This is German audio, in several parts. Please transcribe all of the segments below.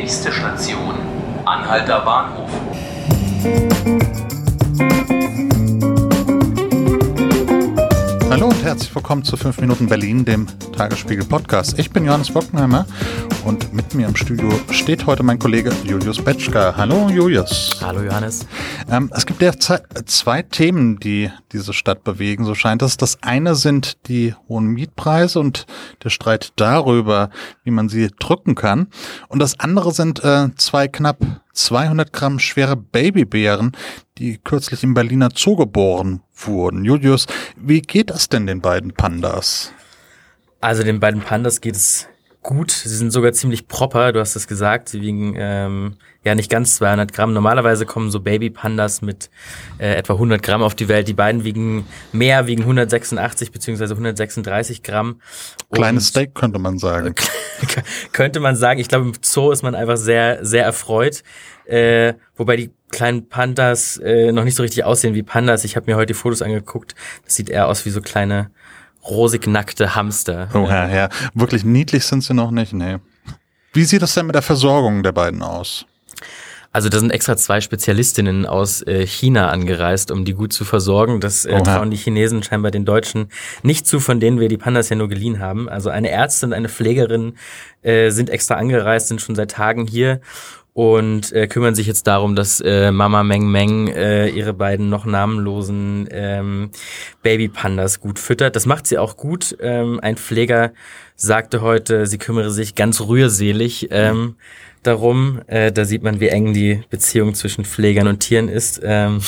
Nächste Station, Anhalter Bahnhof. Hallo und herzlich willkommen zu 5 Minuten Berlin, dem Tagesspiegel Podcast. Ich bin Johannes Bockenheimer und mit mir im Studio steht heute mein Kollege Julius Betschka. Hallo Julius. Hallo Johannes. Ähm, es gibt derzeit zwei Themen, die diese Stadt bewegen, so scheint es. Das eine sind die hohen Mietpreise und der Streit darüber, wie man sie drücken kann. Und das andere sind äh, zwei knapp 200 Gramm schwere Babybären, die kürzlich im Berliner Zoo geboren wurden. Julius, wie geht es denn den beiden Pandas? Also den beiden Pandas geht es gut. Sie sind sogar ziemlich proper, du hast es gesagt. Sie wiegen ähm, ja nicht ganz 200 Gramm. Normalerweise kommen so Baby-Pandas mit äh, etwa 100 Gramm auf die Welt. Die beiden wiegen mehr, wiegen 186 beziehungsweise 136 Gramm. Kleines Steak könnte man sagen. könnte man sagen. Ich glaube, im Zoo ist man einfach sehr, sehr erfreut. Äh, wobei die kleinen Pandas äh, noch nicht so richtig aussehen wie Pandas. Ich habe mir heute die Fotos angeguckt. Das sieht eher aus wie so kleine rosig nackte Hamster. Oh ja, ja. Wirklich niedlich sind sie noch nicht, nee. Wie sieht das denn mit der Versorgung der beiden aus? Also da sind extra zwei Spezialistinnen aus äh, China angereist, um die gut zu versorgen. Das äh, trauen die Chinesen scheinbar den Deutschen nicht zu, von denen wir die Pandas ja nur geliehen haben. Also eine Ärztin, eine Pflegerin äh, sind extra angereist, sind schon seit Tagen hier und äh, kümmern sich jetzt darum, dass äh, Mama Meng Meng äh, ihre beiden noch namenlosen ähm, Babypandas gut füttert. Das macht sie auch gut. Ähm, ein Pfleger sagte heute, sie kümmere sich ganz rührselig ähm, darum. Äh, da sieht man, wie eng die Beziehung zwischen Pflegern und Tieren ist. Ähm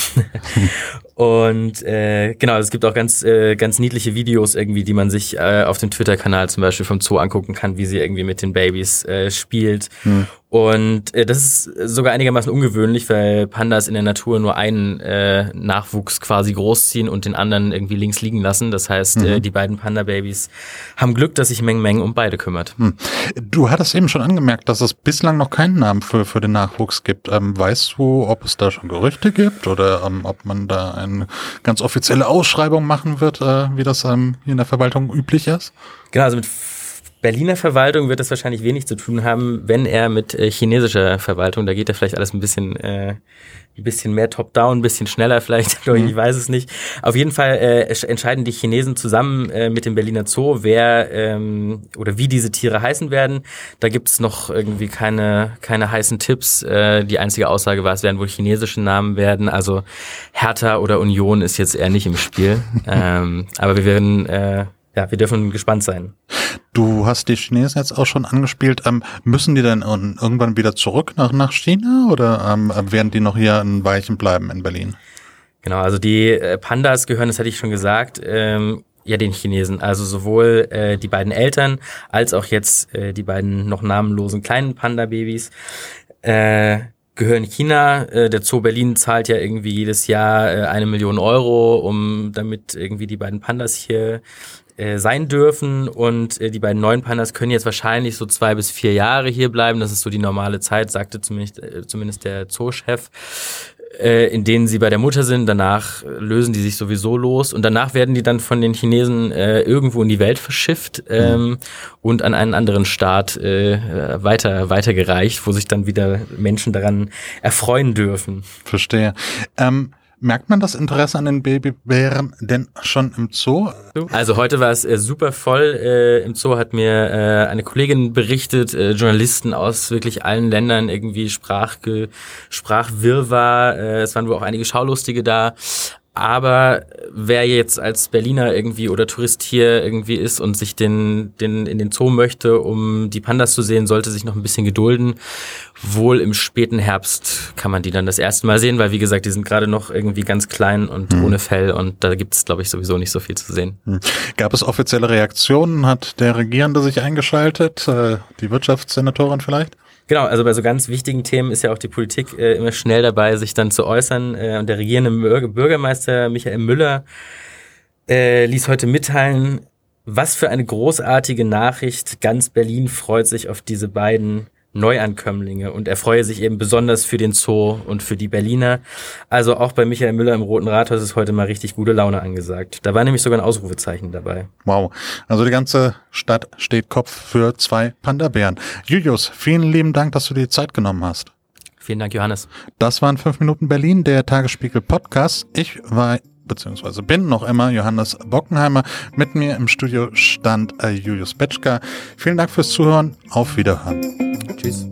und äh, genau, es gibt auch ganz, äh, ganz niedliche Videos irgendwie, die man sich äh, auf dem Twitter-Kanal zum Beispiel vom Zoo angucken kann, wie sie irgendwie mit den Babys äh, spielt. Hm. Und äh, das ist sogar einigermaßen ungewöhnlich, weil Pandas in der Natur nur einen äh, Nachwuchs quasi großziehen und den anderen irgendwie links liegen lassen. Das heißt, mhm. äh, die beiden Panda-Babys haben Glück, dass sich Meng Meng um beide kümmert. Hm. Du hattest eben schon angemerkt, dass es bislang noch keinen Namen für, für den Nachwuchs gibt. Ähm, weißt du, ob es da schon Gerüchte gibt oder ähm, ob man da eine ganz offizielle Ausschreibung machen wird, äh, wie das ähm, hier in der Verwaltung üblich ist? Genau, also mit Berliner Verwaltung wird das wahrscheinlich wenig zu tun haben, wenn er mit äh, chinesischer Verwaltung, da geht er vielleicht alles ein bisschen, äh, ein bisschen mehr top-down, ein bisschen schneller vielleicht, mhm. ich weiß es nicht. Auf jeden Fall äh, entscheiden die Chinesen zusammen äh, mit dem Berliner Zoo, wer ähm, oder wie diese Tiere heißen werden. Da gibt es noch irgendwie keine, keine heißen Tipps. Äh, die einzige Aussage war, es werden wohl chinesische Namen werden. Also Hertha oder Union ist jetzt eher nicht im Spiel. ähm, aber wir werden äh, ja, wir dürfen gespannt sein. Du hast die Chinesen jetzt auch schon angespielt. Ähm, müssen die denn irgendwann wieder zurück nach, nach China oder ähm, werden die noch hier ein Weichen bleiben in Berlin? Genau, also die äh, Pandas gehören, das hatte ich schon gesagt, ähm, ja den Chinesen. Also sowohl äh, die beiden Eltern als auch jetzt äh, die beiden noch namenlosen kleinen Panda-Babys. Äh, gehören China. Äh, der Zoo Berlin zahlt ja irgendwie jedes Jahr äh, eine Million Euro, um damit irgendwie die beiden Pandas hier äh, sein dürfen und äh, die beiden neuen Pandas können jetzt wahrscheinlich so zwei bis vier Jahre hier bleiben. Das ist so die normale Zeit, sagte zumindest, äh, zumindest der Zoochef, äh, in denen sie bei der Mutter sind. Danach lösen die sich sowieso los und danach werden die dann von den Chinesen äh, irgendwo in die Welt verschifft ähm, mhm. und an einen anderen Staat äh, weiter weitergereicht, wo sich dann wieder Menschen daran erfreuen dürfen. Verstehe. Ähm Merkt man das Interesse an den Babybären denn schon im Zoo? Also heute war es äh, super voll. Äh, Im Zoo hat mir äh, eine Kollegin berichtet, äh, Journalisten aus wirklich allen Ländern, irgendwie Sprach, Sprachwirrwarr. Äh, es waren wohl auch einige Schaulustige da. Aber wer jetzt als Berliner irgendwie oder Tourist hier irgendwie ist und sich den, den in den Zoo möchte, um die Pandas zu sehen, sollte sich noch ein bisschen gedulden. Wohl im späten Herbst kann man die dann das erste Mal sehen, weil wie gesagt, die sind gerade noch irgendwie ganz klein und mhm. ohne Fell und da gibt es, glaube ich, sowieso nicht so viel zu sehen. Mhm. Gab es offizielle Reaktionen? Hat der Regierende sich eingeschaltet? Äh, die Wirtschaftssenatorin vielleicht? Genau, also bei so ganz wichtigen Themen ist ja auch die Politik äh, immer schnell dabei, sich dann zu äußern. Äh, und der regierende Bürgermeister Michael Müller äh, ließ heute mitteilen, was für eine großartige Nachricht. Ganz Berlin freut sich auf diese beiden Neuankömmlinge und er freue sich eben besonders für den Zoo und für die Berliner. Also auch bei Michael Müller im Roten Rathaus ist heute mal richtig gute Laune angesagt. Da war nämlich sogar ein Ausrufezeichen dabei. Wow. Also die ganze Stadt steht Kopf für zwei Panda-Bären. Julius, vielen lieben Dank, dass du dir die Zeit genommen hast. Vielen Dank, Johannes. Das waren fünf Minuten Berlin, der Tagesspiegel Podcast. Ich war beziehungsweise bin noch immer Johannes Bockenheimer. Mit mir im Studio stand äh, Julius Betschka. Vielen Dank fürs Zuhören. Auf Wiederhören. Tschüss.